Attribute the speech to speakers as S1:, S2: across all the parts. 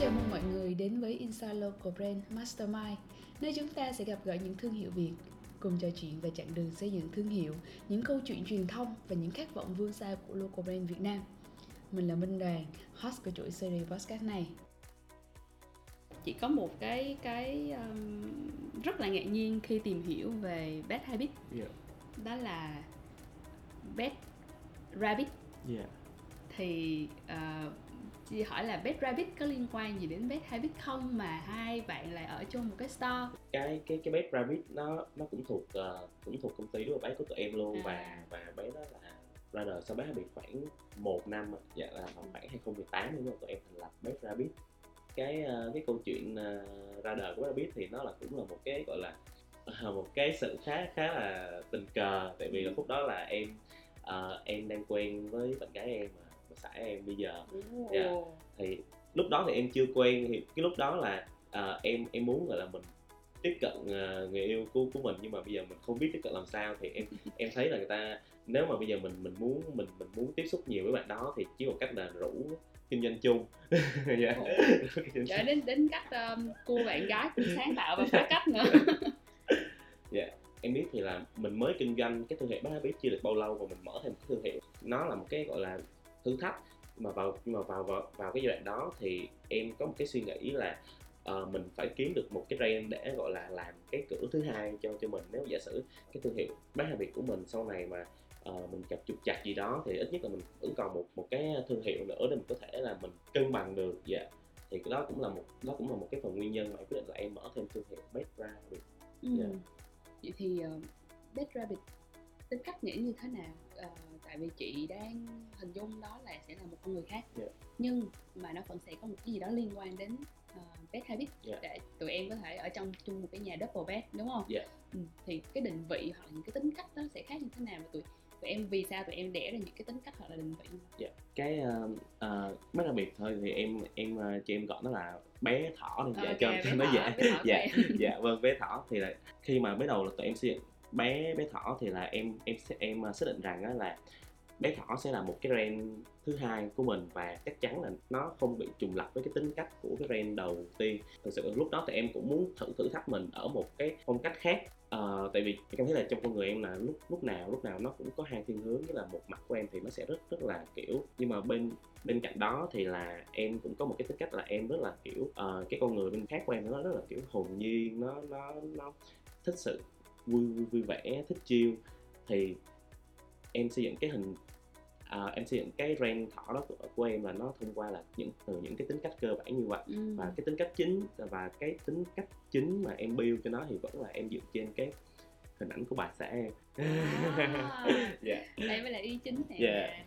S1: chào mừng mọi người đến với Inside Local Brand Mastermind, nơi chúng ta sẽ gặp gỡ những thương hiệu Việt, cùng trò chuyện về chặng đường xây dựng thương hiệu, những câu chuyện truyền thông và những khát vọng vươn xa của Local Brand Việt Nam. Mình là Minh Đoàn, host của chuỗi series podcast này. Chỉ có một cái cái um, rất là ngạc nhiên khi tìm hiểu về bad habit,
S2: Yeah.
S1: đó là bad rabbit
S2: Yeah.
S1: thì uh, chị hỏi là Bad Rabbit có liên quan gì đến Bad Habit không? Mà hai bạn lại ở chung một cái store.
S2: Cái cái cái bé Rabbit nó nó cũng thuộc ờ, cũng thuộc công ty của bé của tụi em luôn.
S1: À.
S2: và và bé đó là ra đời sau bé bị khoảng một năm ạ. dạ là vào khoảng 2018 đúng không? Tụi em thành lập bé Rabbit. Cái ờ, cái câu chuyện ờ, ra đời của Rabbit thì nó là cũng là một cái gọi là một cái sự khá khá là tình cờ. Tại vì là phút đó là em ờ, em đang quen với bạn gái em mà xã em bây giờ. Dạ. thì lúc đó thì em chưa quen thì cái lúc đó là à, em em muốn gọi là mình tiếp cận à, người yêu của của mình nhưng mà bây giờ mình không biết tiếp cận làm sao. Thì em em thấy là người ta nếu mà bây giờ mình mình muốn mình mình muốn tiếp xúc nhiều với bạn đó thì chỉ một cách là rủ kinh doanh chung. Dạ.
S1: Trở đến đến cách um, cô bạn gái cũng sáng tạo và phá cách nữa.
S2: Em biết thì là mình mới kinh doanh cái thương hiệu bác biết chưa được bao lâu và mình mở thêm một cái thương hiệu. Nó là một cái gọi là thử thách. Mà vào mà vào vào, vào cái giai đoạn đó thì em có một cái suy nghĩ là ờ, mình phải kiếm được một cái brand để gọi là làm cái cửa thứ hai cho cho mình. Nếu giả sử cái thương hiệu bác Hà Việt của mình sau này mà ờ, mình gặp trục chặt gì đó thì ít nhất là mình vẫn còn một một cái thương hiệu nữa để mình có thể là mình cân bằng được. Dạ. Thì cái đó cũng là một đó cũng là một cái phần nguyên nhân mà em quyết định là em mở thêm thương hiệu Best Ra Việt
S1: ừ.
S2: Dạ.
S1: vậy thì uh, Bad Rabbit tính cách nghĩa như thế nào Ờ, tại vì chị đang hình dung đó là sẽ là một con người khác
S2: Dạ.
S1: nhưng mà nó vẫn sẽ có một cái gì đó liên quan đến uh, Bad Habit
S2: Dạ.
S1: để tụi em có thể ở trong chung một cái nhà double bed đúng không?
S2: Dạ.
S1: Ừ, thì cái định vị hoặc là những cái tính cách đó sẽ khác như thế nào và tụi tụi em vì sao tụi em đẻ ra những cái tính cách hoặc là định vị vậy?
S2: cái uh, uh, mấy đặc biệt thôi thì em em uh, cho em gọi nó là bé thỏ đi dạ,
S1: Ok,
S2: cho cho nó dễ dạ dạ vâng bé thỏ thì là khi mà mới đầu là tụi em xây dựng bé bé thỏ thì là em em em ờ, xác định rằng đó là bé thỏ sẽ là một cái ren thứ hai của mình và chắc chắn là nó không bị trùng lập với cái tính cách của cái ren đầu tiên. Thực sự lúc đó thì em cũng muốn thử thử thách mình ở một cái phong cách khác. Ờ, tại vì em cảm thấy là trong con người em là lúc lúc nào lúc nào nó cũng có hai thiên hướng tức là một mặt của em thì nó sẽ rất rất là kiểu nhưng mà bên bên cạnh đó thì là em cũng có một cái tính cách là em rất là kiểu uh, cái con người bên khác của em nó rất là kiểu hồn nhiên nó nó nó thích sự vui vui, vui vẻ thích chill thì em xây dựng cái hình à, em xây dựng cái brand thỏ đó của, của em là nó thông qua là những từ những cái tính cách cơ bản như vậy
S1: Ừ.
S2: và cái tính cách chính và cái tính cách chính mà em build cho nó thì vẫn là em dựa trên cái hình ảnh của bà xã em
S1: À.
S2: dạ
S1: đây mới là ý chính nè
S2: Dạ.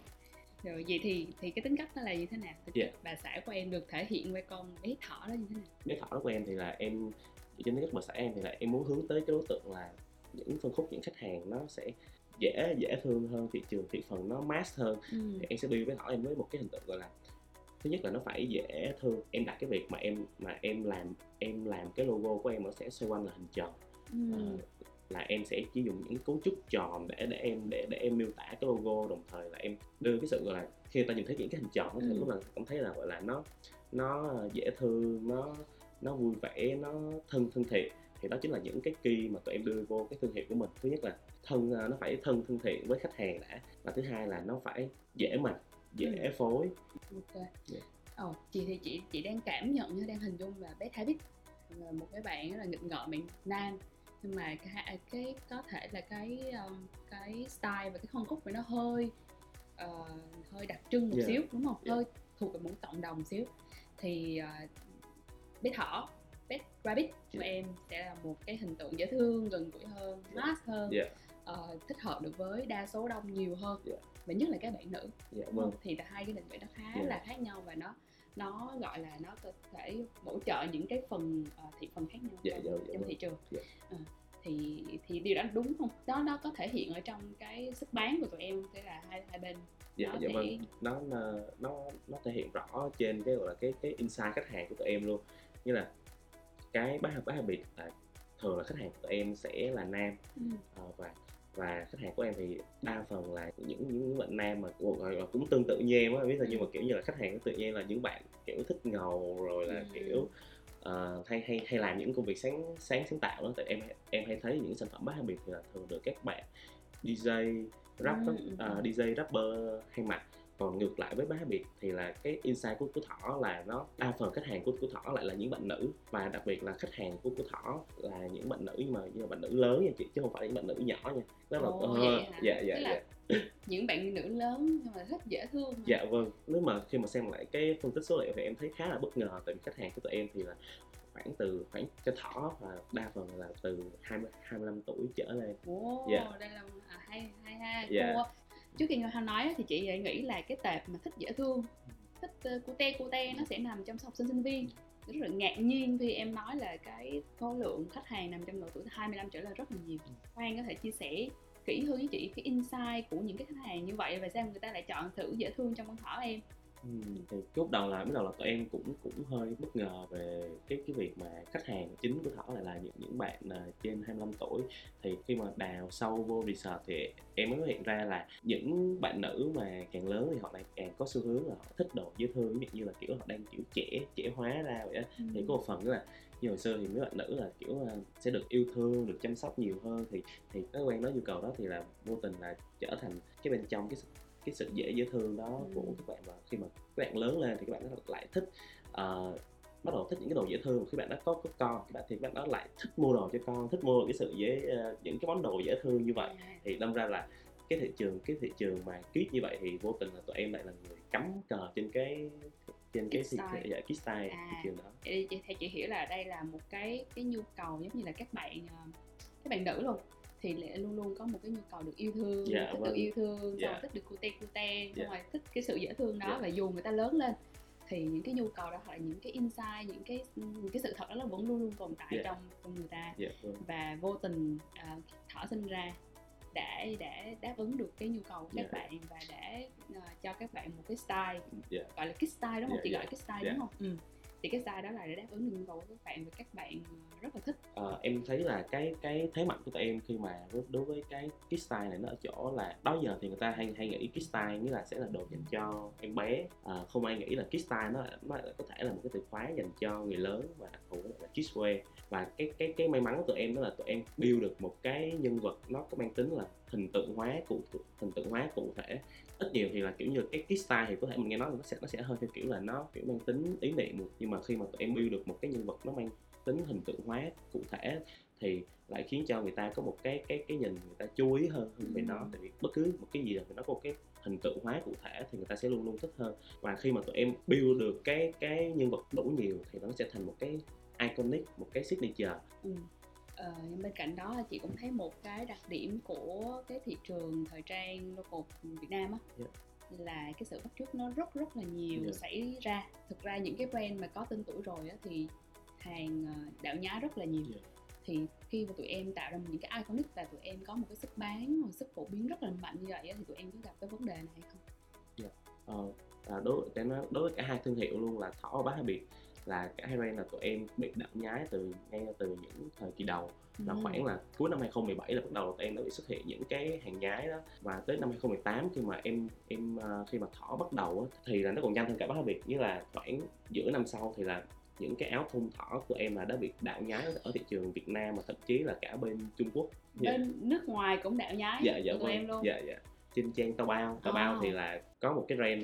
S1: rồi vậy thì thì cái tính cách nó là như thế nào Thì
S2: Dạ.
S1: bà xã của em được thể hiện qua con bé thỏ đó như thế nào
S2: cái thỏ đó của em thì là em trên tính cách bà xã em thì là em muốn hướng tới cái đối tượng là những phân khúc những khách hàng nó sẽ dễ dễ thương hơn thị trường thị phần nó mass hơn
S1: ừ.
S2: thì em sẽ build với thỏ em với một cái hình tượng gọi là thứ nhất là nó phải dễ thương em đặt cái việc mà em mà em làm em làm cái logo của em nó sẽ xoay quanh là hình tròn
S1: Ừ.
S2: Ờ, là em sẽ chỉ dùng những cấu trúc tròn để để em để để em miêu tả cái logo đồng thời là em đưa cái sự gọi là khi người ta nhìn thấy những cái hình tròn đó thì
S1: Ừ.
S2: lúc là cảm thấy là gọi là nó nó dễ thương nó nó vui vẻ nó thân thân thiện thì đó chính là những cái key mà tụi em đưa vô cái thương hiệu của mình thứ nhất là thân ờ, nó phải thân thân thiện với khách hàng đã và thứ hai là nó phải dễ mặc dễ
S1: Ừ.
S2: phối
S1: ok
S2: Dạ.
S1: ồ chị thì chị chị đang cảm nhận như đang hình dung là bé Habit là một cái bạn là nghịch ngợm miền nam nhưng mà cái, cái có thể là cái um, cái style và cái phân khúc của nó hơi ờ, hơi đặc trưng một
S2: Dạ.
S1: xíu đúng không
S2: Dạ.
S1: hơi thuộc về một cộng đồng xíu thì uh, bé thỏ bé rabbit của
S2: Dạ.
S1: em sẽ là một cái hình tượng dễ thương gần gũi hơn
S2: Dạ.
S1: mass hơn
S2: Dạ.
S1: ờ, thích hợp được với đa số đông nhiều hơn
S2: Dạ.
S1: và nhất là các bạn nữ
S2: dạ
S1: đúng
S2: vâng
S1: thì là hai cái định vị nó khá
S2: Dạ.
S1: là khác nhau và nó nó gọi là nó có thể bổ trợ những cái phần ờ, thị phần khác nhau
S2: Dạ,
S1: trong,
S2: dạ, dạ,
S1: trong
S2: vâng.
S1: thị trường
S2: Dạ.
S1: Ờ, thì thì điều đó đúng không đó nó có thể hiện ở trong cái sức bán của tụi em tức là hai hai bên
S2: dạ
S1: nó
S2: dạ vâng nó nó nó nó thể hiện rõ trên cái gọi là cái cái insight khách hàng của tụi em luôn như là cái bá bá biệt là thường là khách hàng của em sẽ là nam
S1: ừ.
S2: ờ, và và khách hàng của em thì đa phần là những những bạn nam mà gọi là cũng tương tự như em á biết là nhưng mà kiểu như là khách hàng tự nhiên là những bạn kiểu thích ngầu rồi là
S1: Ừ.
S2: kiểu ờ, hay hay hay làm những công việc sáng sáng sáng tạo đó tại em em hay thấy những sản phẩm bát biệt thì là thường được các bạn DJ rap
S1: Ừ, ừ,
S2: ờ,
S1: ừ.
S2: DJ rapper hay mặc còn ngược lại với bá biệt thì là cái insight của của thỏ là nó đa phần khách hàng của của thỏ lại là những bạn nữ và đặc biệt là khách hàng của của thỏ là những bạn nữ nhưng mà như là bạn nữ lớn nha chị chứ không phải những bạn nữ nhỏ nha đó là
S1: hả?
S2: dạ dạ
S1: Tức
S2: dạ
S1: là những bạn nữ lớn nhưng mà thích dễ thương
S2: dạ vâng nếu mà khi mà xem lại cái phân tích số liệu thì em thấy khá là bất ngờ tại vì khách hàng của tụi em thì là khoảng từ khoảng cho thỏ và đa phần là từ 20 25 tuổi trở lên
S1: Ồ,
S2: Dạ.
S1: đây là à, hay hay ha.
S2: Dạ.
S1: Cô, trước khi Hoa nói thì chị nghĩ là cái tệp mà thích dễ thương, thích cute cute nó sẽ nằm trong học sinh sinh viên. Rất là ngạc nhiên khi em nói là cái số lượng khách hàng nằm trong độ tuổi 25 trở lên rất là nhiều. Khoan có thể chia sẻ kỹ hơn với chị cái insight của những cái khách hàng như vậy và sao người ta lại chọn thử dễ thương trong con thỏ em.
S2: Ừ, thì lúc đầu là bắt đầu là tụi em cũng cũng hơi bất ngờ về cái cái việc mà khách hàng chính của thỏ lại là những những bạn à, trên 25 tuổi. Thì khi mà đào sâu vô research thì em mới phát hiện ra là những bạn nữ mà càng lớn thì họ lại càng có xu hướng là họ thích đồ dễ thương ví dụ như là kiểu họ đang kiểu trẻ trẻ hóa ra vậy á. Thì có một phần là như hồi xưa thì mấy bạn nữ là kiểu à, sẽ được yêu thương được chăm sóc nhiều hơn. Thì thì cái quen đó nhu cầu đó thì là vô tình là trở thành cái bên trong cái cái sự dễ dễ thương đó
S1: Ừ.
S2: của các bạn và khi mà các bạn lớn lên thì các bạn lại thích ờ, bắt đầu thích những cái đồ dễ thương. Khi bạn đó có có con các bạn thì các bạn đó lại thích mua đồ cho con thích mua cái sự dễ ờ, những cái món đồ dễ thương như vậy. Thì đâm ra là cái thị trường cái thị trường mà kids như vậy thì vô tình là tụi em lại là người cắm cờ trên cái trên cái thị dạ, kids style
S1: À.
S2: thị trường đó.
S1: Vậy thì theo chị hiểu là đây là một cái cái nhu cầu giống như là các bạn ờ, các bạn nữ luôn thì lại luôn luôn có một cái nhu cầu được yêu thương
S2: Dạ,
S1: thích
S2: vâng.
S1: được yêu thương xong
S2: Dạ.
S1: thích được cute cute xong
S2: Dạ.
S1: rồi thích cái sự dễ thương đó
S2: Dạ.
S1: và dù người ta lớn lên thì những cái nhu cầu đó hoặc là những cái insight những cái những cái sự thật đó nó vẫn luôn luôn tồn tại
S2: Dạ.
S1: trong trong người ta
S2: dạ vâng
S1: và vô tình ờ, thỏ sinh ra đã đã đáp ứng được cái nhu cầu của các
S2: Dạ.
S1: bạn và đã ờ, cho các bạn một cái style
S2: Dạ.
S1: gọi là kids style đúng không
S2: Dạ,
S1: chị
S2: dạ.
S1: gọi là kids style
S2: Dạ.
S1: đúng không ừ thì cái style đó là để đáp ứng được nhu cầu của các bạn và các bạn rất là thích.
S2: À, em thấy là cái cái thế mạnh của tụi em khi mà đối, đối với cái kids style này nó ở chỗ là đó giờ thì người ta hay hay nghĩ kids style nghĩa là sẽ là đồ dành cho em bé. À, không ai nghĩ là kids style nó nó có thể là một cái từ khóa dành cho người lớn và đặc thù là kids wear và cái cái cái may mắn của tụi em đó là tụi em build được một cái nhân vật nó có mang tính là hình tượng hóa cụ hình tượng hóa cụ thể ít nhiều thì là kiểu như cái kids style thì có thể mình nghe nói là nó sẽ nó sẽ hơi theo kiểu là nó kiểu mang tính ý niệm một nhưng mà khi mà tụi em build được một cái nhân vật nó mang tính hình tượng hóa cụ thể thì lại khiến cho người ta có một cái cái cái nhìn người ta chú ý hơn hơn về
S1: Ừ.
S2: nó tại vì bất cứ một cái gì là nó có một cái hình tượng hóa cụ thể thì người ta sẽ luôn luôn thích hơn và khi mà tụi em build được cái cái nhân vật đủ nhiều thì nó sẽ thành một cái iconic một cái signature
S1: ừ. Ờ, nhưng bên cạnh đó chị cũng thấy một cái đặc điểm của cái thị trường thời trang local Việt Nam á
S2: Dạ.
S1: là cái sự bắt chước nó rất rất là nhiều
S2: Dạ.
S1: xảy ra thực ra những cái brand mà có tên tuổi rồi á thì hàng ờ, đạo nhái rất là nhiều
S2: Dạ.
S1: thì khi mà tụi em tạo ra những cái iconic và tụi em có một cái sức bán một sức phổ biến rất là mạnh như vậy á, thì tụi em có gặp cái vấn đề này hay không
S2: Ờ, à, đối đối với cả hai thương hiệu luôn là thỏ và bá biệt là cả hai brand là tụi em bị đạo nhái từ ngay từ những thời kỳ đầu. Là
S1: Ừ.
S2: khoảng là cuối năm 2017 là bắt đầu tụi em đã bị xuất hiện những cái hàng nhái đó. Và tới năm 2018 khi mà em em ờ, khi mà thỏ bắt đầu á, thì là nó còn nhanh hơn cả bá biệt như là khoảng giữa năm sau thì là những cái áo thun thỏ của em là đã bị đạo nhái ở thị trường Việt Nam mà thậm chí là cả bên Trung Quốc. Dạ.
S1: bên nước ngoài cũng đạo nhái
S2: dạ dạ
S1: của tụi em
S2: vâng
S1: luôn.
S2: Dạ dạ. Trên trang tao bao. Tao bao
S1: À.
S2: thì là có một cái brand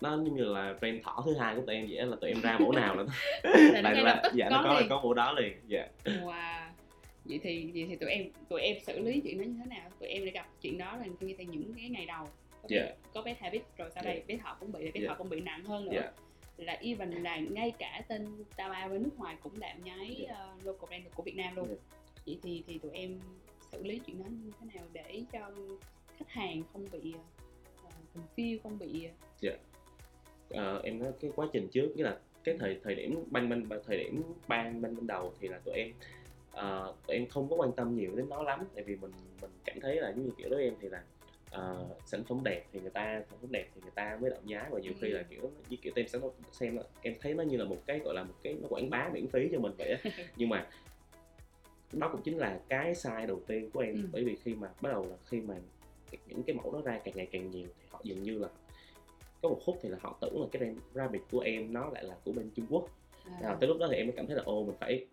S2: nó như là brand thỏ thứ hai của tụi em vậy là tụi em ra mẫu nào là
S1: là nó
S2: là,
S1: ngay
S2: dạ
S1: có
S2: nó có
S1: liền
S2: có mẫu đó liền dạ
S1: Wow. Vậy thì vậy thì tụi em tụi em xử lý chuyện đó như thế nào? Tụi em đã gặp chuyện đó là khi từ những cái ngày đầu có bé,
S2: Dạ.
S1: có bé habit rồi sau đây bé thọ cũng bị bé
S2: Dạ.
S1: thọ cũng bị nặng hơn nữa
S2: Dạ.
S1: là even là ngay cả tên tao bao bên nước ngoài cũng đạo nháy
S2: Dạ.
S1: uh, local brand của Việt Nam luôn
S2: Dạ.
S1: vậy thì thì tụi em xử lý chuyện đó như thế nào để cho khách hàng không bị uh, confuse không bị
S2: Ờ, em nói cái quá trình trước nghĩa là cái thời thời điểm ban ban thời điểm ban ban ban đầu thì là tụi em ờ, tụi em không có quan tâm nhiều đến nó lắm. Tại vì mình mình cảm thấy là giống như kiểu với em thì là ờ, sản phẩm đẹp thì người ta sản phẩm đẹp thì người ta mới đạo nhái và nhiều khi là
S1: Ừ.
S2: kiểu như kiểu tem sản phẩm xem em thấy nó như là một cái gọi là một cái nó quảng bá miễn phí cho mình vậy á. Nhưng mà đó cũng chính là cái sai đầu tiên của em.
S1: Ừ.
S2: bởi vì khi mà bắt đầu là khi mà những cái mẫu đó ra càng ngày càng nhiều thì họ dường như là có một khúc thì là họ tưởng là cái rabbit của em nó lại là của bên Trung Quốc.
S1: À,
S2: à, tới lúc đó thì em mới cảm thấy là ô mình phải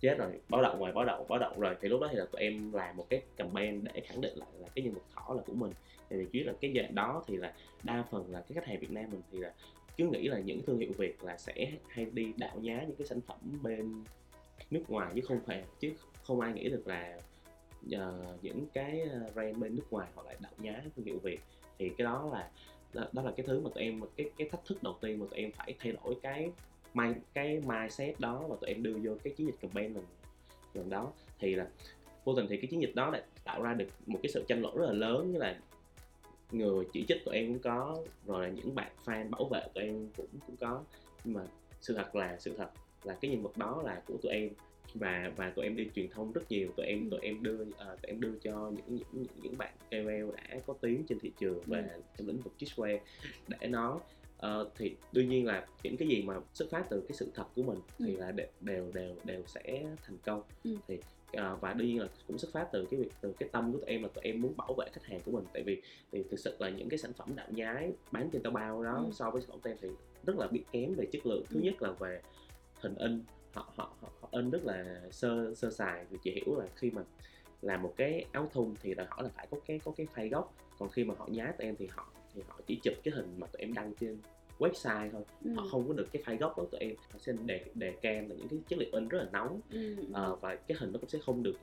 S2: chết rồi báo động rồi báo động báo động rồi. Thì lúc đó thì là tụi em làm một cái campaign để khẳng định lại là cái nhân vật thỏ là của mình. Tại vì là cái giờ đó thì là đa phần là cái khách hàng Việt Nam mình thì là cứ nghĩ là những thương hiệu Việt là sẽ hay đi đạo nhá những cái sản phẩm bên nước ngoài chứ không phải chứ không ai nghĩ được là uh, những cái ờ, brand bên nước ngoài họ lại đạo nhá thương hiệu Việt. Thì cái đó là đó, đó là cái thứ mà tụi em cái cái thách thức đầu tiên mà tụi em phải thay đổi cái mai cái mindset đó và tụi em đưa vô cái chiến dịch campaign lần lần đó. Thì là vô tình thì cái chiến dịch đó lại tạo ra được một cái sự tranh luận rất là lớn như là người chỉ trích tụi em cũng có rồi là những bạn fan bảo vệ tụi em cũng cũng có. Nhưng mà sự thật là sự thật là cái nhân vật đó là của tụi em và và tụi em đi truyền thông rất nhiều tụi em
S1: Ừ.
S2: tụi em đưa ờ, tụi em đưa cho những những những, bạn KOL đã có tiếng trên thị trường và
S1: Ừ.
S2: trong lĩnh vực streetwear để nó ờ, thì đương nhiên là những cái gì mà xuất phát từ cái sự thật của mình thì
S1: Ừ.
S2: là đều đều đều đều sẽ thành công
S1: Ừ.
S2: thì ờ, và đương nhiên là cũng xuất phát từ cái việc từ cái tâm của tụi em là tụi em muốn bảo vệ khách hàng của mình tại vì thì thực sự là những cái sản phẩm đạo nhái bán trên tao bao đó
S1: Ừ.
S2: so với sản phẩm tem thì rất là bị kém về chất lượng thứ
S1: Ừ.
S2: nhất là về hình in họ họ, họ in rất là sơ sơ sài. Thì chị hiểu là khi mà làm một cái áo thun thì đòi hỏi là phải có cái có cái file gốc còn khi mà họ nhái tụi em thì họ thì họ chỉ chụp cái hình mà tụi em đăng trên website thôi.
S1: Ừ,
S2: họ không có được cái file gốc của tụi em. Họ sẽ đề đề can là những cái chất liệu in rất là nóng.
S1: Ừ.
S2: Ờ, và cái hình nó cũng sẽ không được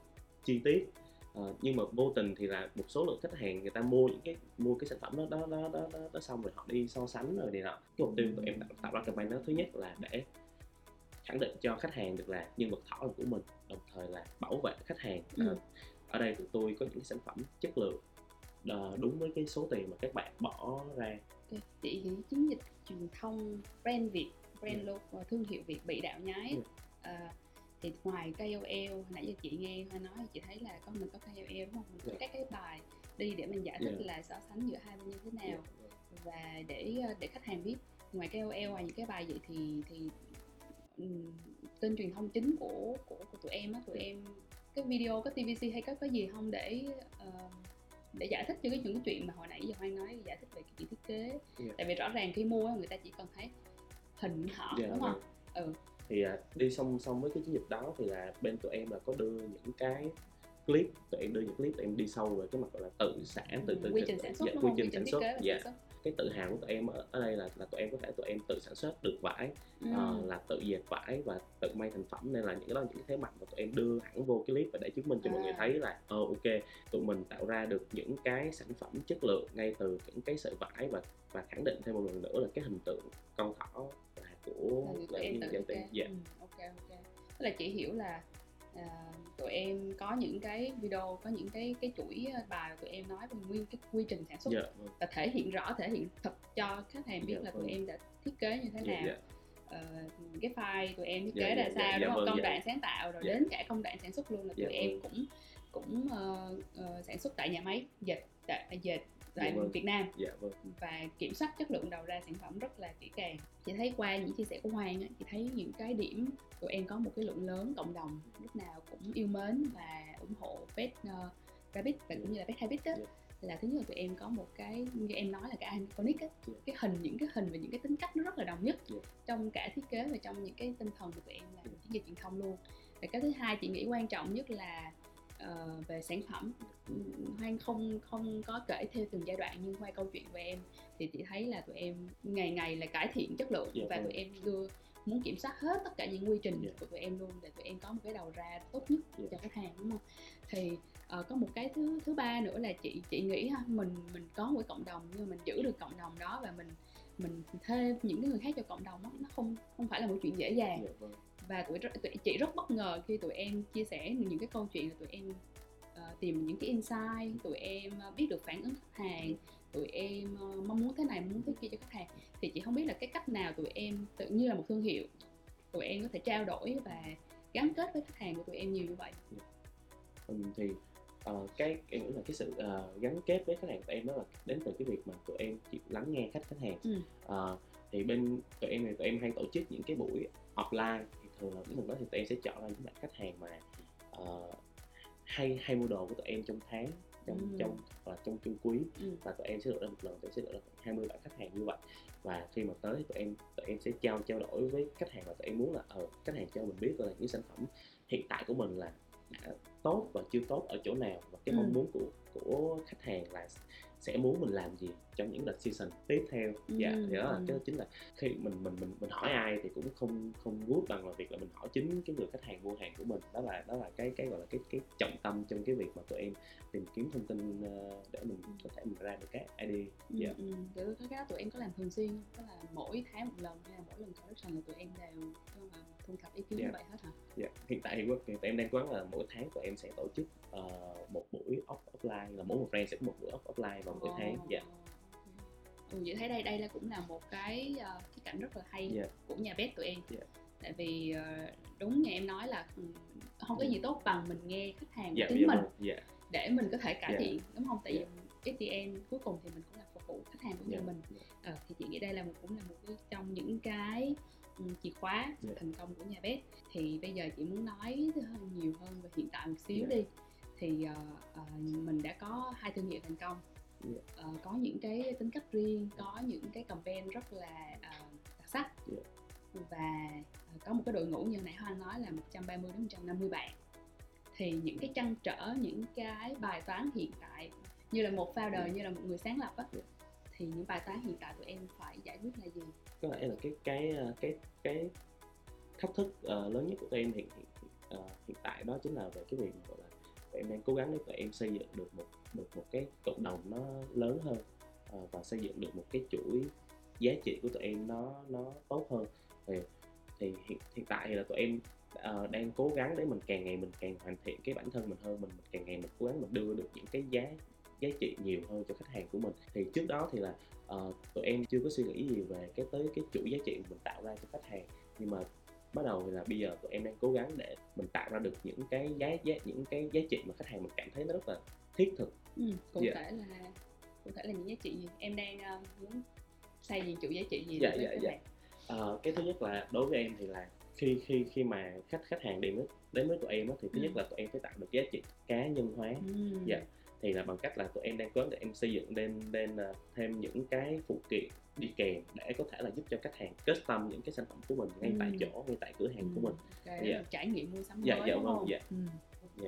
S2: chi tiết. Ờ, nhưng mà vô tình thì là một số lượng khách hàng người ta mua những cái mua cái sản phẩm đó đó đó đó, đó, đó xong rồi họ đi so sánh rồi này nọ. Cái mục tiêu tụi em tạo, tạo ra campaign đó thứ nhất là để khẳng định cho khách hàng được là nhân vật thỏ là của mình đồng thời là bảo vệ khách hàng
S1: Ừ.
S2: Ờ, ở đây tụi tôi có những cái sản phẩm chất lượng ờ, đúng với cái số tiền mà các bạn bỏ ra
S1: chị nghĩ chiến dịch truyền thông brand Việt, brand
S2: Ừ.
S1: logo, thương hiệu Việt bị đạo nhái
S2: Ừ.
S1: à, thì ngoài KOL nãy giờ chị nghe Hoa nói chị thấy là có mình có KOL đúng không? Mình có
S2: Dạ.
S1: các cái bài đi để mình giải thích
S2: Dạ.
S1: là so sánh giữa hai bên như thế nào và để ờ, để khách hàng biết ngoài KOL ngoài những cái bài vậy thì thì kênh truyền thông chính của của của tụi em á. Tụi
S2: Dạ.
S1: em cái video có TVC hay có cái gì không để ờ, để giải thích cho cái những cái chuyện mà hồi nãy giờ Hoan nói giải thích về cái chuyện thiết kế.
S2: Dạ.
S1: tại vì rõ ràng khi mua người ta chỉ cần thấy hình họ
S2: Dạ,
S1: đúng không?
S2: Vâng.
S1: ừ.
S2: Thì à, đi song song với cái chiến dịch đó thì là bên tụi em là có đưa những cái clip tụi em đưa những clip tụi em đi sâu về cái mặt gọi là tự sản tự tự
S1: quy trình sản xuất
S2: dạ, quy trình sản xuất. dạ cái tự hào của tụi em ở, ở đây là là tụi em có thể tụi em tự sản xuất được vải
S1: ừ.
S2: ờ, là tự dệt vải và tự may thành phẩm nên là những cái đó những cái thế mạnh mà tụi em đưa hẳn vô cái clip và để chứng minh cho mọi người
S1: À.
S2: thấy là ờ ok tụi mình tạo ra được những cái sản phẩm chất lượng ngay từ những cái sợi vải và và khẳng định thêm một lần nữa là cái hình tượng con thỏ là của
S1: là tụi
S2: là
S1: em tự
S2: dạ
S1: ừ, ok ok tức là chị hiểu là à, tụi em có những cái video có những cái cái chuỗi ờ, bài tụi em nói về nguyên cái quy trình sản xuất
S2: dạ vâng.
S1: và thể hiện rõ thể hiện thật cho khách hàng biết
S2: Dạ,
S1: là tụi
S2: vâng.
S1: em đã thiết kế như thế
S2: dạ
S1: nào
S2: dạ
S1: ờ, cái file tụi em thiết
S2: Dạ,
S1: kế
S2: dạ,
S1: ra
S2: dạ,
S1: sao
S2: dạ,
S1: đúng không
S2: vâng,
S1: công
S2: dạ.
S1: đoạn sáng tạo rồi
S2: Dạ.
S1: đến cả công đoạn sản xuất luôn là tụi
S2: Dạ,
S1: em
S2: vâng.
S1: cũng cũng ờ, ờ, sản xuất tại nhà máy dệt tại dệt tại
S2: Dạ, vâng.
S1: Việt Nam
S2: dạ vâng
S1: và kiểm soát chất lượng đầu ra sản phẩm rất là kỹ càng chị thấy qua những chia sẻ của Hoàng chị thấy những cái điểm tụi em có một cái lượng lớn cộng đồng lúc nào cũng yêu mến và ủng hộ Pet uh, Rabbit và cũng như là Pet Habit á
S2: Dạ.
S1: là thứ nhất là tụi em có một cái như em nói là cái iconic á
S2: Dạ.
S1: cái hình những cái hình và những cái tính cách nó rất là đồng nhất
S2: Dạ.
S1: trong cả thiết kế và trong những cái tinh thần của tụi em làm chiến dịch truyền thông luôn và cái thứ hai chị nghĩ quan trọng nhất là ờ, về sản phẩm Hoan không không có kể theo từng giai đoạn nhưng qua câu chuyện về em thì chị thấy là tụi em ngày ngày là cải thiện chất lượng
S2: Dạ
S1: và
S2: vâng.
S1: tụi em đưa muốn kiểm soát hết tất cả những quy trình
S2: Dạ.
S1: của tụi em luôn để tụi em có một cái đầu ra tốt nhất
S2: Dạ.
S1: cho khách hàng đúng không thì ờ, có một cái thứ thứ ba nữa là chị chị nghĩ ha mình mình có một cái cộng đồng nhưng mà mình giữ được cộng đồng đó và mình mình thuê những cái người khác cho cộng đồng đó, nó không không phải là một chuyện dễ dàng
S2: dạ vâng
S1: và tụi, tụi chị rất bất ngờ khi tụi em chia sẻ những cái câu chuyện là tụi em ờ, tìm những cái insight tụi em ờ, biết được phản ứng khách hàng tụi em ờ, mong muốn thế này mong muốn thế kia cho khách hàng. Thì chị không biết là cái cách nào tụi em tự như là một thương hiệu tụi em có thể trao đổi và gắn kết với khách hàng của tụi em nhiều như vậy?
S2: Ừ, thì ờ, cái em nghĩ là cái sự ờ, gắn kết với khách hàng của em đó là đến từ cái việc mà tụi em chịu lắng nghe khách khách hàng.
S1: Ừ.
S2: Ờ, thì bên tụi em thì tụi em hay tổ chức những cái buổi offline thường là những lần đó thì tụi em sẽ chọn ra những bạn khách hàng mà uh, hay hay mua đồ của tụi em trong tháng trong
S1: Ừ.
S2: trong và trong chung quý
S1: ừ.
S2: và tụi em sẽ được ra một lần tụi em sẽ được ra 20 bạn khách hàng như vậy và khi mà tới tụi em tụi em sẽ trao trao đổi với khách hàng và tụi em muốn là ờ khách hàng cho mình biết là những sản phẩm hiện tại của mình là đã tốt và chưa tốt ở chỗ nào và cái
S1: Ừ.
S2: mong muốn của của khách hàng là sẽ muốn mình làm gì trong những đợt season tiếp theo dạ
S1: Ừ,
S2: đó là
S1: ừ.
S2: cái chính là khi mình mình mình mình hỏi ai thì cũng không không good bằng là việc là mình hỏi chính cái người khách hàng mua hàng của mình đó là đó là cái cái gọi là cái cái trọng tâm trong cái việc mà tụi em tìm kiếm thông tin ờ, để mình có thể mình ra được các
S1: Ừ,
S2: dạ
S1: ừ. Kiểu cái đó tụi em có làm thường xuyên? Có là mỗi tháng một lần hay là mỗi lần collection là tụi em đều thu thập ý kiến
S2: Dạ.
S1: như vậy hết hả?
S2: Dạ, hiện tại hiện tại em đang gắng là mỗi tháng tụi em sẽ tổ chức ờ, một buổi off offline là mỗi một brand sẽ có một buổi off offline vào mỗi tháng dạ
S1: Ừ, vậy thấy đây đây là cũng là một cái ờ, cái cảnh rất là hay
S2: Dạ.
S1: của nhà bếp tụi em.
S2: Dạ.
S1: Tại vì ờ, đúng như em nói là ừ, không có gì tốt bằng mình nghe khách hàng của
S2: dạ
S1: chính
S2: dạ
S1: mình
S2: dạ
S1: để mình có thể cải
S2: Dạ.
S1: thiện đúng không? Tại vì
S2: Dạ.
S1: SDN cuối cùng thì mình cũng là phục vụ khách hàng của
S2: dạ
S1: nhà mình.
S2: dạ.
S1: Ờ, thì chị nghĩ đây là một cũng là một cái trong những cái ừ, chìa khóa
S2: Dạ.
S1: thành công của nhà bếp thì bây giờ chị muốn nói nhiều hơn về hiện tại một xíu
S2: Dạ.
S1: đi thì ờ, ờ, mình đã có hai thương hiệu thành công Ờ, có những cái tính cách riêng có những cái campaign rất là ờ, đặc sắc
S2: Dạ.
S1: và ờ, có một cái đội ngũ như nãy Hoan nói là 130 đến 150 bạn thì những cái trăn trở những cái bài toán hiện tại như là một founder
S2: Dạ.
S1: như là một người sáng lập á
S2: Dạ.
S1: thì những bài toán hiện tại tụi em phải giải quyết là gì
S2: có lẽ là cái cái cái cái thách thức ờ, lớn nhất của tụi em hiện hiện, ờ, hiện tại đó chính là về cái việc gọi là tụi em đang cố gắng để tụi em xây dựng được một được một cái cộng đồng nó lớn hơn ờ, và xây dựng được một cái chuỗi giá trị của tụi em nó nó tốt hơn. Thì thì hiện, hiện tại thì là tụi em uh, đang cố gắng để mình càng ngày mình càng hoàn thiện cái bản thân mình hơn mình, mình càng ngày mình cố gắng mình đưa được những cái giá giá trị nhiều hơn cho khách hàng của mình. Thì trước đó thì là uh, tụi em chưa có suy nghĩ gì về cái tới cái chuỗi giá trị mình tạo ra cho khách hàng. Nhưng mà bắt đầu thì là bây giờ tụi em đang cố gắng để mình tạo ra được những cái giá giá những cái giá trị mà khách hàng mình cảm thấy nó rất là thiết thực
S1: ừ, cụ
S2: Dạ.
S1: thể là cụ thể là những giá trị gì em đang ờ, muốn xây dựng chuỗi giá trị gì
S2: Dạ, dạ, dạ. Ờ, cái thứ nhất là đối với em thì là khi khi khi mà khách khách hàng đến với đến với tụi em á, thì thứ
S1: Ừ.
S2: nhất là tụi em phải tạo được giá trị cá nhân hóa
S1: Ừ.
S2: Dạ. thì là bằng cách là tụi em đang cố để em xây dựng lên lên ờ, thêm những cái phụ kiện đi kèm để có thể là giúp cho khách hàng custom những cái sản phẩm của mình ngay tại
S1: Ừ.
S2: chỗ ngay tại cửa hàng của mình
S1: Ok,
S2: Dạ.
S1: trải nghiệm mua sắm
S2: Dạ,
S1: mới
S2: dạ,
S1: đúng
S2: vâng,
S1: không?
S2: dạ.
S1: Ừ.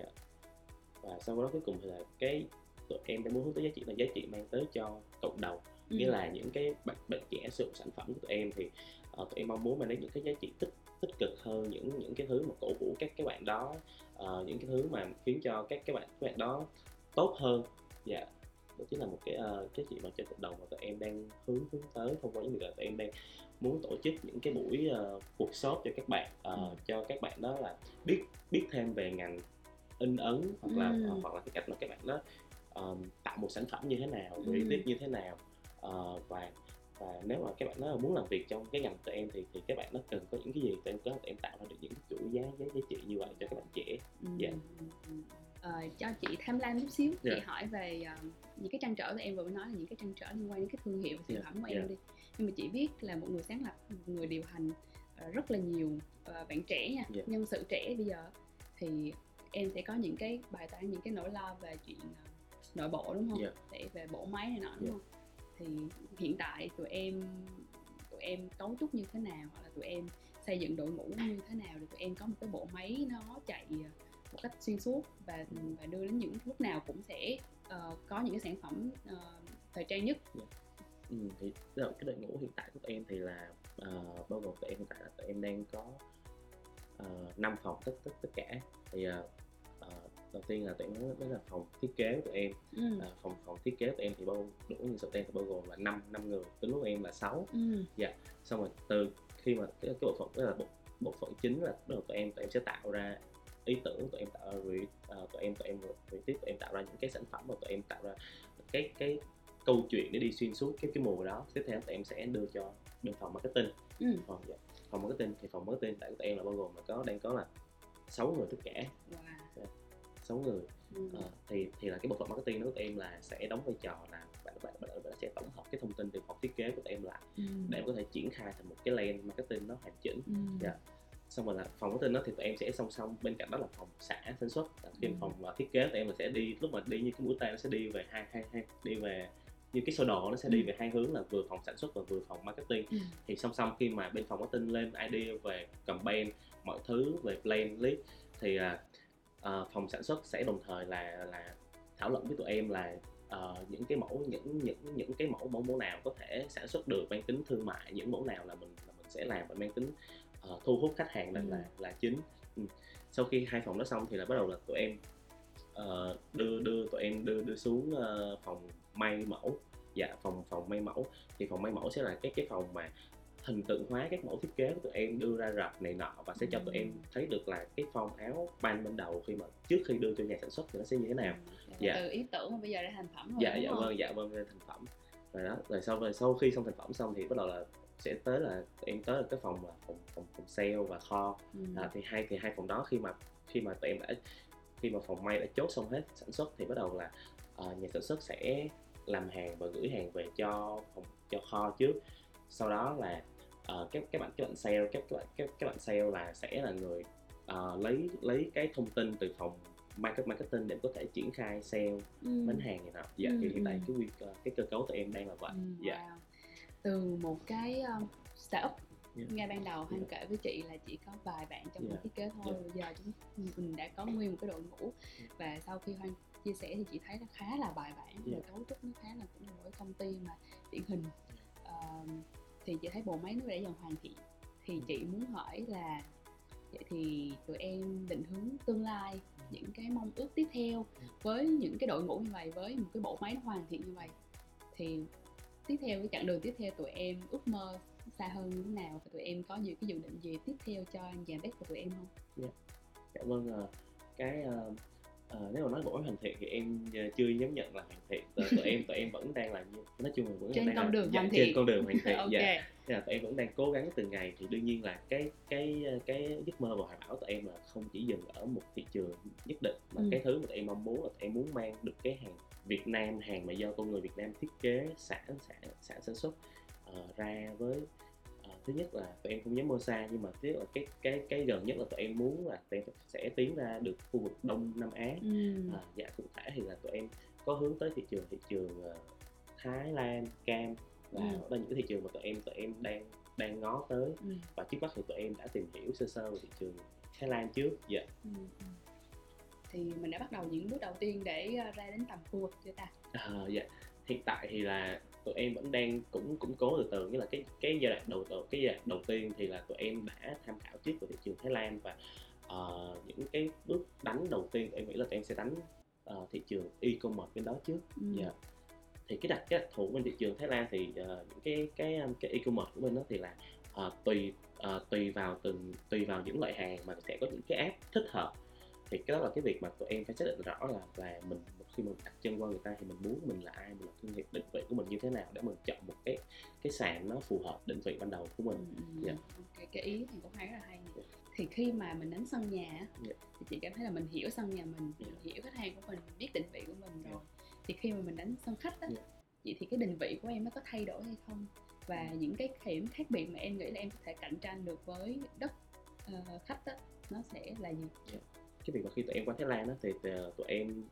S2: và sau đó cuối cùng thì là cái tụi em đang muốn hướng tới giá trị là giá trị mang tới cho cộng đồng
S1: Ừ.
S2: nghĩa là những cái bạn bạn trẻ sử dụng sản phẩm của tụi em thì ờ, tụi em mong muốn mang đến những cái giá trị tích tích cực hơn những những cái thứ mà cổ vũ các cái bạn đó ờ, những cái thứ mà khiến cho các cái bạn các bạn đó tốt hơn dạ đó chính là một cái ờ, giá trị mà cho cộng đồng mà tụi em đang hướng hướng tới thông qua những việc là tụi em đang muốn tổ chức những cái buổi uh, workshop cho các bạn ờ,
S1: Ừ.
S2: cho các bạn đó là biết biết thêm về ngành in ấn hoặc là
S1: Ừ.
S2: hoặc là cái cách mà các bạn đó um, tạo một sản phẩm như thế nào
S1: Ừ.
S2: creative như thế nào Ờ, và và nếu mà các bạn đó muốn làm việc trong cái ngành tụi em thì thì các bạn đó cần có những cái gì tụi em có tụi em tạo ra được những cái chuỗi giá giá giá trị như vậy cho các bạn trẻ
S1: Ừ,
S2: Dạ.
S1: ừ, ừ. Ờ, cho chị tham lam chút xíu chị
S2: Dạ.
S1: hỏi về ờ, những cái trăn trở mà em vừa mới nói là những cái trăn trở liên quan đến cái thương hiệu sản
S2: Dạ,
S1: phẩm của
S2: dạ.
S1: em đi nhưng mà chị biết là một người sáng lập một người điều hành ờ, rất là nhiều bạn trẻ nha
S2: Dạ.
S1: nhân sự trẻ bây giờ thì em sẽ có những cái bài toán những cái nỗi lo về chuyện ờ, nội bộ đúng không?
S2: Dạ.
S1: để về bộ máy này nọ đúng
S2: Dạ.
S1: không? Thì hiện tại tụi em tụi em cấu trúc như thế nào hoặc là tụi em xây dựng đội ngũ như thế nào để tụi em có một cái bộ máy nó chạy ờ, một cách xuyên suốt và và đưa đến những lúc nào cũng sẽ ờ, có những cái sản phẩm ờ, thời trang nhất.
S2: Ừ, thì cái đội ngũ hiện tại của tụi em thì là ờ, bao gồm tụi em hiện tại là tụi em đang có uh, 5 phòng tất tất tất cả thì ờ, ờ, đầu tiên là tụi em nói đó là phòng thiết kế của tụi em
S1: ừ.
S2: Ờ, phòng phòng thiết kế của tụi em thì bao ngũ nhân sự tụi em thì bao gồm là 5 năm người tính lúc em là 6
S1: Ừ.
S2: xong rồi từ khi mà cái, cái bộ phận đó là bộ, bộ phận chính là bắt đầu tụi em tụi em sẽ tạo ra ý tưởng tụi em tạo ra re, ờ, tụi em tụi em tiếp tụi em tạo ra những cái sản phẩm và tụi em tạo ra cái cái câu chuyện để đi xuyên suốt cái cái mùa đó tiếp theo tụi em sẽ đưa cho bên phòng marketing
S1: Ừ.
S2: phòng dạ. Phòng marketing thì phòng marketing tại tụi em là bao gồm là có đang có là 6 người tất cả
S1: Wow.
S2: 6 người
S1: Ừ.
S2: Ờ, thì thì là cái bộ phận marketing đó của tụi em là sẽ đóng vai trò là bạn bạn bạn, bạn sẽ tổng hợp cái thông tin từ phòng thiết kế của tụi em lại
S1: Ừ.
S2: để em có thể triển khai thành một cái plan marketing nó hoàn chỉnh
S1: Ừ.
S2: Dạ. xong rồi là phòng marketing đó thì tụi em sẽ song song bên cạnh đó là phòng xả sản xuất bên
S1: Ừ.
S2: phòng uh, thiết kế tụi em là sẽ đi lúc mà đi như cái mũi tên nó sẽ đi về hai hai hai đi về như cái sơ đồ nó sẽ đi
S1: Ừ.
S2: về hai hướng là vừa phòng sản xuất và vừa phòng marketing
S1: Ừ.
S2: thì song song khi mà bên phòng marketing lên idea về campaign mọi thứ về plan list thì à, phòng sản xuất sẽ đồng thời là là thảo luận với tụi em là ờ, những cái mẫu những những những cái mẫu mẫu mẫu nào có thể sản xuất được mang tính thương mại những mẫu nào là mình là mình sẽ làm và mang tính ờ, thu hút khách hàng là
S1: Ừ.
S2: là là chính ừ. sau khi hai phòng đó xong thì là bắt đầu là tụi em ờ, đưa đưa tụi em đưa đưa xuống ờ, phòng may mẫu. Dạ phòng phòng may mẫu. Thì phòng may mẫu sẽ là cái cái phòng mà hình tượng hóa các mẫu thiết kế của tụi em đưa ra rập này nọ và sẽ cho tụi em thấy được là cái form áo ban ban đầu khi mà trước khi đưa cho nhà sản xuất thì nó sẽ như thế nào. Dạ.
S1: từ ý tưởng mà bây giờ ra thành phẩm rồi
S2: dạ dạ vâng dạ vâng lên thành phẩm. Rồi đó rồi sau rồi sau khi xong thành phẩm xong thì bắt đầu là sẽ tới là tụi em tới là cái phòng là phòng phòng, phòng sale và kho.
S1: Ừ.
S2: à, thì hai thì hai phòng đó khi mà khi mà tụi em đã khi mà phòng may đã chốt xong hết sản xuất thì bắt đầu là ờ, nhà sản xuất sẽ làm hàng và gửi hàng về cho phòng cho kho trước sau đó là ờ, các các bạn các bạn sale các các bạn các, các bạn sale là sẽ là người ờ, lấy lấy cái thông tin từ phòng market marketing để có thể triển khai sale
S1: Ừ.
S2: bán hàng này nọ dạ
S1: Ừ,
S2: thì hiện tại
S1: ừ.
S2: cái cái cơ cấu tụi em đang là vậy
S1: Ừ,
S2: dạ
S1: wow. từ một cái um, startup
S2: Dạ.
S1: ngay ban đầu Han
S2: Dạ.
S1: kể với chị là chỉ có vài bạn trong
S2: Dạ.
S1: phòng thiết kế thôi
S2: Dạ.
S1: bây giờ chúng mình đã có nguyên một cái đội ngũ
S2: Dạ.
S1: và sau khi Hoan chia sẻ thì chị thấy nó khá là bài bản
S2: Dạ.
S1: và cấu trúc nó khá là cũng là một cái công ty mà điển hình Ờm, thì chị thấy bộ máy nó đã dần hoàn thiện thì
S2: Ừ.
S1: chị muốn hỏi là vậy thì tụi em định hướng tương lai những cái mong ước tiếp theo
S2: Ừ.
S1: với những cái đội ngũ như vậy với một cái bộ máy nó hoàn thiện như vậy thì tiếp theo cái chặng đường tiếp theo tụi em ước mơ xa hơn như thế nào và tụi em có những cái dự định gì tiếp theo cho nhà bếp của tụi em không?
S2: dạ vâng ờ, cái ờ, ờ, nếu mà nói máy hoàn thiện thì em ờ, chưa dám nhận là hoàn thiện tụi, tụi em tụi em vẫn đang là nói chung là vẫn
S1: Trên
S2: đang
S1: con
S2: là,
S1: đường
S2: dạ,
S1: hoàn
S2: trên
S1: thiện.
S2: con đường hoàn thiện
S1: ok.
S2: dạ Thế là tụi em vẫn đang cố gắng từng ngày thì đương nhiên là cái cái cái giấc mơ và hoài bão tụi em là không chỉ dừng ở một thị trường nhất định mà
S1: Ừ.
S2: cái thứ mà tụi em mong muốn là tụi em muốn mang được cái hàng Việt Nam hàng mà do con người Việt Nam thiết kế sản sản sản sản xuất ờ, ra với ờ, thứ nhất là tụi em không dám mơ xa nhưng mà thứ nhất là cái cái cái gần nhất là tụi em muốn là tụi em sẽ tiến ra được khu vực Đông Nam Á
S1: Ừ.
S2: à, dạ cụ thể thì là tụi em có hướng tới thị trường thị trường ờ, Thái Lan Cam và
S1: Ừ.
S2: đó là những cái thị trường mà tụi em tụi em đang đang ngó tới
S1: Ừ.
S2: và trước mắt thì tụi em đã tìm hiểu sơ sơ về thị trường Thái Lan trước dạ
S1: Ừ. ừ. Thì mình đã bắt đầu những bước đầu tiên để uh, ra đến tầm khu vực chưa ta?
S2: à, dạ hiện tại thì là tụi em vẫn đang cũng củng cố từ từ nghĩa là cái cái giai đoạn đầu đầu cái giai đoạn đầu tiên thì là tụi em đã tham khảo trước về thị trường Thái Lan và ờ, những cái bước đánh đầu tiên em nghĩ là tụi em sẽ đánh ờ, thị trường e-commerce bên đó trước
S1: Ừ.
S2: Dạ. thì cái đặc cái đặc thù bên thị trường Thái Lan thì những cái cái um, cái e-commerce của bên đó thì là ờ, tùy ờ, tùy vào từng tùy vào những loại hàng mà sẽ có những cái app thích hợp thì cái đó là cái việc mà tụi em phải xác định rõ là là mình khi mình đặt chân qua người ta thì mình muốn mình là ai mình là thương hiệu định vị của mình như thế nào để mình chọn một cái cái sàn nó phù hợp định vị ban đầu của
S1: Ừ,
S2: mình
S1: ừ,
S2: Dạ.
S1: ok cái ý thì cũng thấy rất là hay
S2: Dạ.
S1: thì khi mà mình đánh sân nhà á,
S2: Dạ.
S1: thì chị cảm thấy là mình hiểu sân nhà mình mình hiểu khách hàng của mình mình biết định vị của mình rồi thì khi mà mình đánh sân khách á
S2: Dạ.
S1: vậy thì cái định vị của em nó có thay đổi hay không và
S2: Ừ.
S1: những cái điểm khác biệt mà em nghĩ là em có thể cạnh tranh được với đất ờ, khách á nó sẽ là gì
S2: cái việc mà khi tụi em qua Thái Lan đó thì ờ, tụi em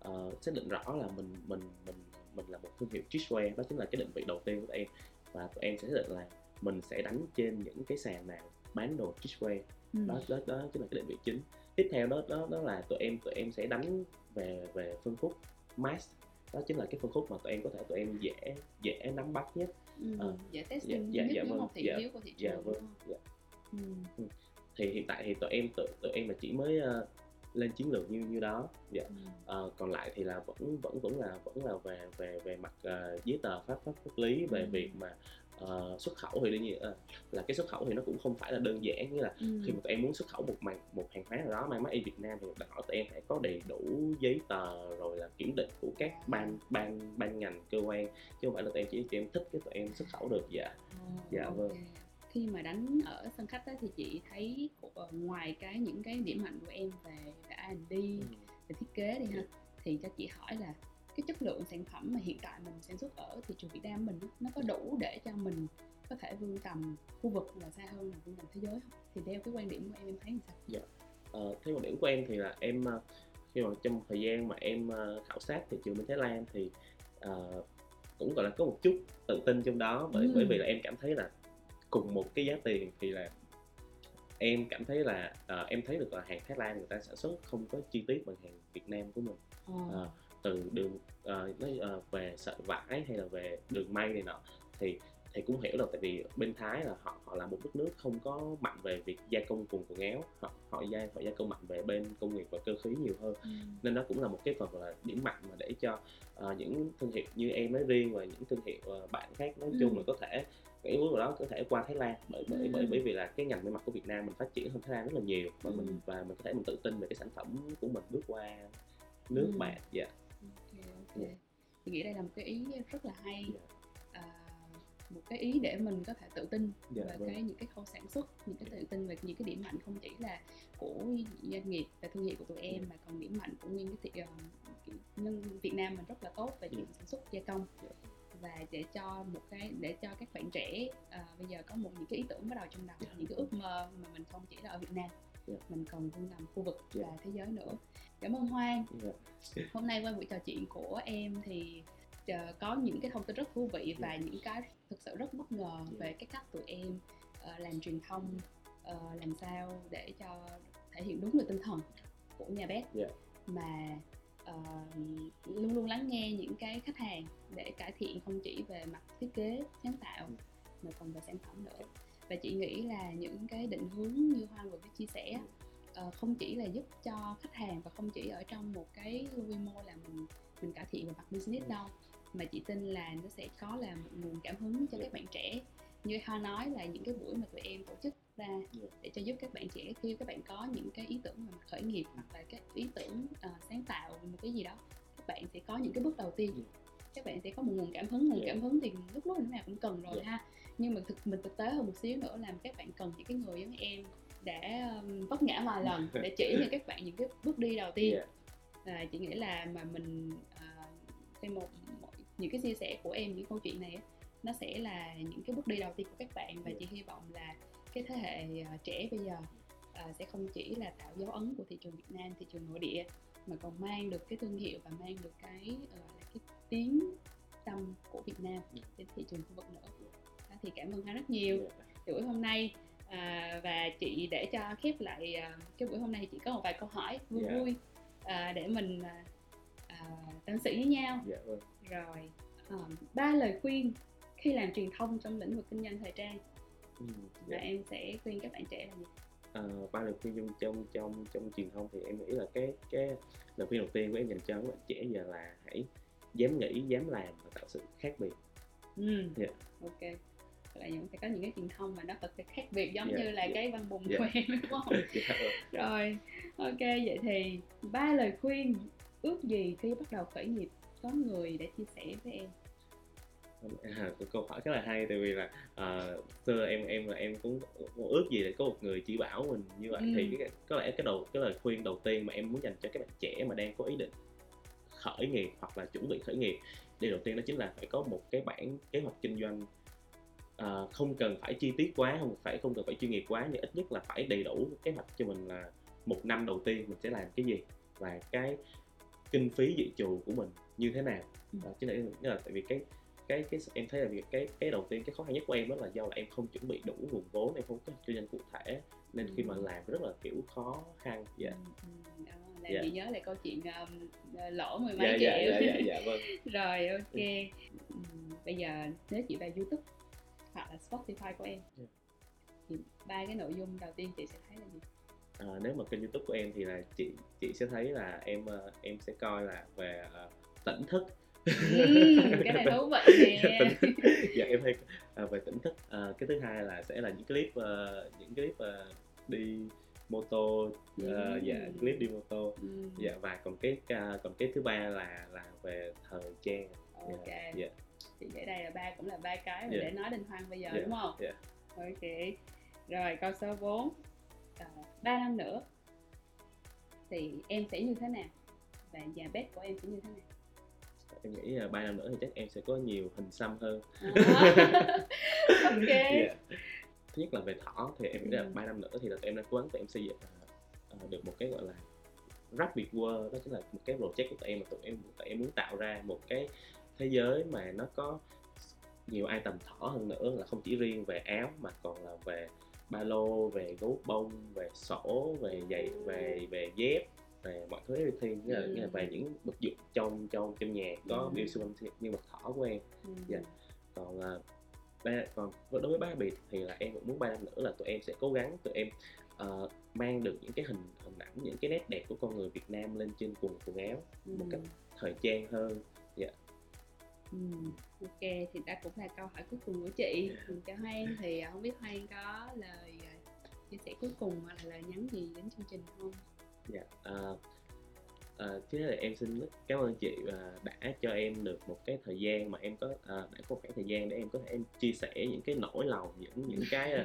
S2: ờ, xác định rõ là mình mình mình mình là một thương hiệu streetwear đó chính là cái định vị đầu tiên của tụi em và tụi em sẽ xác định là mình sẽ đánh trên những cái sàn nào bán đồ streetwear
S1: ừ.
S2: đó đó đó chính là cái định vị chính tiếp theo đó đó đó là tụi em tụi em sẽ đánh về về phân khúc mass đó chính là cái phân khúc mà tụi em có thể tụi em dễ dễ nắm bắt nhất
S1: ừ.
S2: ờ,
S1: dạ testing
S2: dạ,
S1: nhất
S2: dạ
S1: đúng
S2: vâng,
S1: không thị
S2: dạ,
S1: hiếu của thị
S2: dạ
S1: trường
S2: vâng
S1: đúng không?
S2: dạ.
S1: Ừ.
S2: thì hiện tại thì tụi em tụi, tụi em là chỉ mới ờ, lên chiến lược như như đó dạ
S1: Ừ.
S2: Ờ, còn lại thì là vẫn vẫn vẫn là vẫn là về về về mặt ờ, giấy tờ pháp pháp pháp lý về
S1: Ừ.
S2: việc mà ờ, xuất khẩu thì đương nhiên ờ, là cái xuất khẩu thì nó cũng không phải là đơn giản như là
S1: Ừ.
S2: khi mà tụi em muốn xuất khẩu một màn một hàng hóa nào đó mang made in Việt Nam thì đòi hỏi tụi em phải có đầy đủ giấy tờ rồi là kiểm định của các ban ban ban ngành cơ quan chứ không phải là tụi em chỉ tụi em thích cái tụi em xuất khẩu được dạ
S1: Ồ,
S2: Dạ,
S1: ok.
S2: vâng.
S1: Khi mà đánh ở sân khách á, thì chị thấy ờ, ngoài cái những cái điểm mạnh của em về về R&D, về thiết kế đi ha, thì cho chị hỏi là cái chất lượng sản phẩm mà hiện tại mình sản xuất ở thị trường Việt Nam mình nó có đủ để cho mình có thể vươn tầm khu vực là xa hơn là vươn tầm thế giới không? Thì theo cái quan điểm của em em thấy như sao
S2: Ờ, theo quan điểm của em thì là em ờ, khi mà trong thời gian mà em ờ, khảo sát thị trường bên Thái Lan thì ờ, cũng gọi là có một chút tự tin trong đó bởi
S1: Ừ.
S2: bởi vì là em cảm thấy là cùng một cái giá tiền thì là em cảm thấy là ờ, em thấy được là hàng Thái Lan người ta sản xuất không có chi tiết bằng hàng Việt Nam của mình.
S1: Ờ,
S2: từ đường ờ, nói ờ, về sợi vải hay là về đường may này nọ thì thì cũng hiểu được tại vì bên Thái là họ họ là một đất nước không có mạnh về việc gia công quần quần áo họ họ gia họ gia công mạnh về bên công nghiệp và cơ khí nhiều hơn
S1: Ừ.
S2: nên đó cũng là một cái phần là điểm mạnh mà để cho ờ, những thương hiệu như em nói riêng và những thương hiệu ờ, bạn khác nói
S1: Ừ.
S2: chung là có thể cái bước vào đó có thể qua Thái Lan bởi bởi
S1: Ừ.
S2: bởi bởi vì là cái ngành may mặc của Việt Nam mình phát triển hơn Thái Lan rất là nhiều và
S1: Ừ.
S2: mình và mình có thể mình tự tin về cái sản phẩm của mình bước qua nước
S1: Ừ.
S2: bạn dạ
S1: ok ok thì nghĩ đây là một cái ý rất là hay
S2: Dạ.
S1: à, một cái ý để mình có thể tự tin
S2: Dạ,
S1: về
S2: vâng.
S1: cái những cái khâu sản xuất những cái tự tin về những cái điểm mạnh không chỉ là của doanh nghiệp và thương hiệu của tụi em
S2: Dạ.
S1: mà còn điểm mạnh của nguyên cái thị uh, nhân Việt Nam mình rất là tốt về chuyện sản xuất gia công
S2: Dạ.
S1: Và để cho một cái để cho các bạn trẻ à, bây giờ có một những cái ý tưởng bắt đầu trong đầu
S2: Dạ.
S1: những cái ước mơ mà mình không chỉ là ở Việt Nam
S2: Dạ.
S1: mình còn vươn tầm khu vực
S2: Dạ.
S1: và thế giới nữa cảm ơn Hoan
S2: Dạ.
S1: hôm nay qua buổi trò chuyện của em thì ờ, có những cái thông tin rất thú vị và những cái thực sự rất bất ngờ về cái cách tụi em ờ, làm truyền thông ờ, làm sao để cho thể hiện đúng được tinh thần của nhà bếp
S2: Dạ.
S1: mà ờ, luôn luôn lắng nghe những cái khách hàng để cải thiện không chỉ về mặt thiết kế sáng tạo mà còn về sản phẩm nữa. Và chị nghĩ là những cái định hướng như Hoa vừa mới chia sẻ ờ, không chỉ là giúp cho khách hàng và không chỉ ở trong một cái quy mô là mình mình cải thiện về mặt business đâu mà chị tin là nó sẽ có là một nguồn cảm hứng cho các bạn trẻ. Như Hoa nói là những cái buổi mà tụi em tổ chức ra để cho giúp các bạn trẻ khi các bạn có những cái ý tưởng về mặt khởi nghiệp hoặc là các ý tưởng ờ, sáng tạo một cái gì đó các bạn sẽ có những cái bước đầu tiên
S2: Ừ.
S1: các bạn sẽ có một nguồn cảm hứng nguồn
S2: Dạ.
S1: cảm hứng thì lúc lúc nào cũng cần rồi
S2: Dạ.
S1: ha nhưng mà thực mình thực tế hơn một xíu nữa là các bạn cần những cái người giống em để um, vấp ngã vài lần để chỉ cho các bạn những cái bước đi đầu tiên
S2: Dạ.
S1: à, chị nghĩ là mà mình à, thêm một, một những cái chia sẻ của em những câu chuyện này nó sẽ là những cái bước đi đầu tiên của các bạn và
S2: Dạ.
S1: chị hy vọng là cái thế hệ à, trẻ bây giờ à, sẽ không chỉ là tạo dấu ấn của thị trường Việt Nam thị trường nội địa mà còn mang được cái thương hiệu và mang được cái ờ, cái tiếng tâm của Việt Nam đến thị trường khu vực nữa. Đó, thì cảm ơn Hoa rất nhiều.
S2: Dạ.
S1: thì buổi hôm nay à, và chị để cho khép lại à, cái buổi hôm nay chị có một vài câu hỏi vui
S2: Dạ.
S1: vui à, để mình à, tâm sự với nhau.
S2: Dạ vâng.
S1: Rồi à, ba lời khuyên khi làm truyền thông trong lĩnh vực kinh doanh thời trang
S2: Ừ,
S1: và
S2: dạ.
S1: em sẽ khuyên các bạn trẻ là gì
S2: Ờ, ba lời khuyên trong trong trong trong truyền thông thì em nghĩ là cái cái lời khuyên đầu tiên của em dành cho các bạn trẻ giờ là hãy dám nghĩ dám làm và tạo sự khác biệt
S1: ừ.
S2: Dạ.
S1: ok là những phải có những cái truyền thông mà nó thật sự khác biệt giống
S2: Dạ,
S1: như là
S2: dạ.
S1: cái văn bùng
S2: Dạ.
S1: của em đúng không
S2: vâng.
S1: rồi ok vậy thì ba lời khuyên ước gì khi bắt đầu khởi nghiệp có người để chia sẻ với em
S2: à, câu hỏi rất là hay tại vì là uh, xưa em em là em cũng cũng ước gì là có một người chỉ bảo mình như vậy
S1: Ừ.
S2: thì cái, có lẽ cái đầu cái lời khuyên đầu tiên mà em muốn dành cho các bạn trẻ mà đang có ý định khởi nghiệp hoặc là chuẩn bị khởi nghiệp điều đầu tiên đó chính là phải có một cái bản kế hoạch kinh doanh Ờ, không cần phải chi tiết quá không phải không cần phải chuyên nghiệp quá nhưng ít nhất là phải đầy đủ kế hoạch cho mình là một năm đầu tiên mình sẽ làm cái gì và cái kinh phí dự trù của mình như thế nào
S1: Ừ.
S2: đó, chứ là, là tại vì cái cái cái em thấy là việc cái cái đầu tiên cái khó khăn nhất của em đó là do là em không chuẩn bị đủ nguồn vốn em không có kinh doanh cụ thể. Nên khi mà
S1: Ừ.
S2: làm rất là kiểu khó khăn. Dạ.
S1: Ừ, ừ, làm
S2: Dạ.
S1: chị nhớ lại câu chuyện um, lỗ mười
S2: dạ
S1: mấy
S2: dạ
S1: triệu.
S2: dạ dạ dạ vâng.
S1: Rồi ok. Ừm, bây giờ nếu chị vào youtube hoặc là spotify của em.
S2: Dạ.
S1: thì ba cái nội dung đầu tiên chị sẽ thấy là gì?
S2: Ờ, nếu mà kênh youtube của em thì là chị chị sẽ thấy là em ờ, em sẽ coi là về ờ, tỉnh thức
S1: Cái này thú vị nè.
S2: Dạ em hay ờ, về tỉnh thức Ờ, cái thứ hai là sẽ là những clip ờ, những clip ờ, đi mô tô ờ, dạ
S1: Ừm.
S2: clip đi mô tô.
S1: Ừm,
S2: dạ và còn cái ca- còn cái thứ ba là là về thời trang.
S1: Ok.
S2: dạ.
S1: Chị nghĩ đây là ba cũng là ba cái mà
S2: Dạ.
S1: để nói đến hoang bây giờ
S2: Dạ,
S1: đúng không?
S2: dạ.
S1: ok. Rồi câu số 4 ba năm nữa. Thì em sẽ như thế nào? Và nhà bếp của em sẽ như thế nào
S2: em nghĩ là ba năm nữa thì chắc em sẽ có nhiều hình xăm hơn
S1: À. ok
S2: Dạ. thứ nhất là về thỏ thì em nghĩ là
S1: Ừ.
S2: ba năm nữa thì là tụi em đang cố gắng tụi em xây dựng ờ, ờ, được một cái gọi là rapid world đó chính là một cái project của tụi em mà tụi em tụi em muốn tạo ra một cái thế giới mà nó có nhiều item thỏ hơn nữa là không chỉ riêng về áo mà còn là về ba lô về gấu bông về sổ về giày về về dép về mọi thứ everything nghĩa là, nghĩa là về những vật dụng trong trong trong nhà có
S1: Ừ.
S2: biểu xung quanh nhân vật thỏ của em
S1: Ừ.
S2: Dạ. còn à, ba còn đối với ba biệt thì là em cũng muốn ba năm nữa là tụi em sẽ cố gắng tụi em ờ, mang được những cái hình hình ảnh những cái nét đẹp của con người Việt Nam lên trên quần quần áo một cách thời trang hơn
S1: Ừ. ok thì đó cũng là câu hỏi cuối cùng của chị Dành cho Hoan thì à, không biết Hoan có lời à, chia sẻ cuối cùng hoặc là lời nhắn gì đến chương trình không
S2: dạ à, à, trước hết là em xin cảm ơn chị à, đã cho em được một cái thời gian mà em có à, đã có khoảng thời gian để em có thể em chia sẻ những cái nỗi lòng những những cái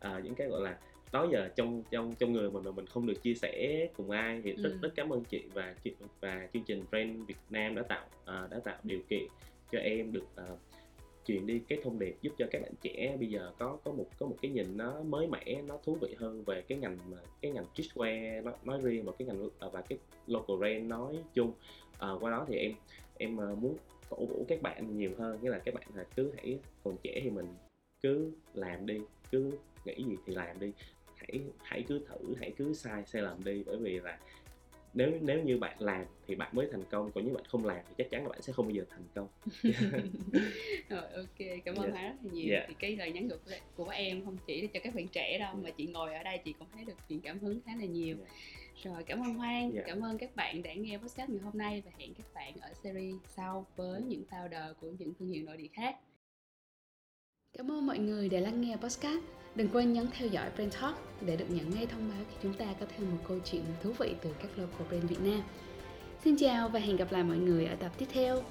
S2: à, những cái gọi là đó giờ trong trong trong người mình mà mình không được chia sẻ cùng ai thì rất
S1: Ừ.
S2: rất cảm ơn chị và chị và chương trình Friend Việt Nam đã tạo à, đã tạo điều kiện cho em được à, truyền đi cái thông điệp giúp cho các bạn trẻ bây giờ có có một có một cái nhìn nó mới mẻ nó thú vị hơn về cái ngành mà cái ngành streetwear nó nói riêng và cái ngành à, và cái local brand nói chung. À, qua đó thì em em à, muốn cổ vũ các bạn nhiều hơn nghĩa là các bạn là cứ hãy còn trẻ thì mình cứ làm đi cứ nghĩ gì thì làm đi. Hãy hãy cứ thử hãy cứ sai sai làm đi bởi vì là nếu nếu như bạn làm thì bạn mới thành công còn nếu bạn không làm thì chắc chắn là bạn sẽ không bao giờ thành công.
S1: Rồi ok cảm ơn
S2: Dạ.
S1: Hoan rất là nhiều.
S2: Dạ.
S1: thì cái lời nhắn của của em không chỉ là cho các bạn trẻ đâu mà chị ngồi ở đây chị cũng thấy được truyền cảm hứng khá là nhiều. Rồi cảm ơn Hoan
S2: Dạ.
S1: cảm ơn các bạn đã nghe podcast ngày hôm nay và hẹn các bạn ở series sau với những founder của những thương hiệu nội địa khác Cảm ơn mọi người đã lắng nghe podcast. Đừng quên nhấn theo dõi Brand Talk để được nhận ngay thông báo khi chúng ta có thêm một câu chuyện thú vị từ các local brand Việt Nam. Xin chào và hẹn gặp lại mọi người ở tập tiếp theo.